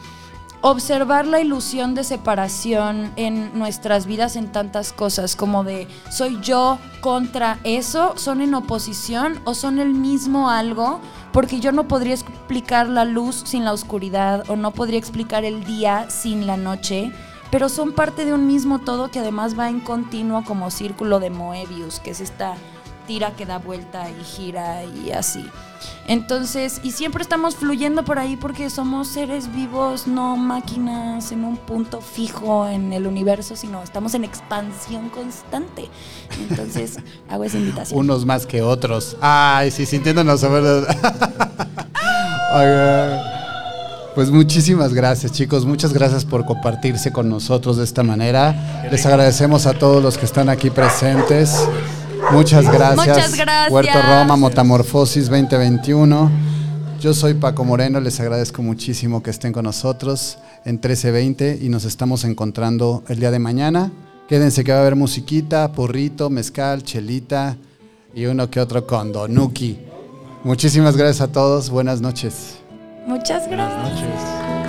observar la ilusión de separación en nuestras vidas en tantas cosas, como de soy yo contra eso, son en oposición o son el mismo algo, porque yo no podría explicar la luz sin la oscuridad o no podría explicar el día sin la noche, pero son parte de un mismo todo que además va en continuo como círculo de Moebius, que es esta tira que da vuelta y gira y así. Entonces, y siempre estamos fluyendo por ahí porque somos seres vivos, no máquinas en un punto fijo en el universo, sino estamos en expansión constante. Entonces, hago esa invitación. Unos más que otros. Ay, sí, sintiéndonos sobre... Pues muchísimas gracias chicos, muchas gracias por compartirse con nosotros de esta manera. Les agradecemos a todos los que están aquí presentes. Muchas gracias. Muchas gracias. Puerto Roma, Motamorfosis 2021. Yo soy Paco Moreno, les agradezco muchísimo que estén con nosotros en 1320 y nos estamos encontrando el día de mañana. Quédense que va a haber musiquita, porrito, mezcal, chelita y uno que otro condonuki. Muchísimas gracias a todos, buenas noches. Muchas gracias. Buenas noches.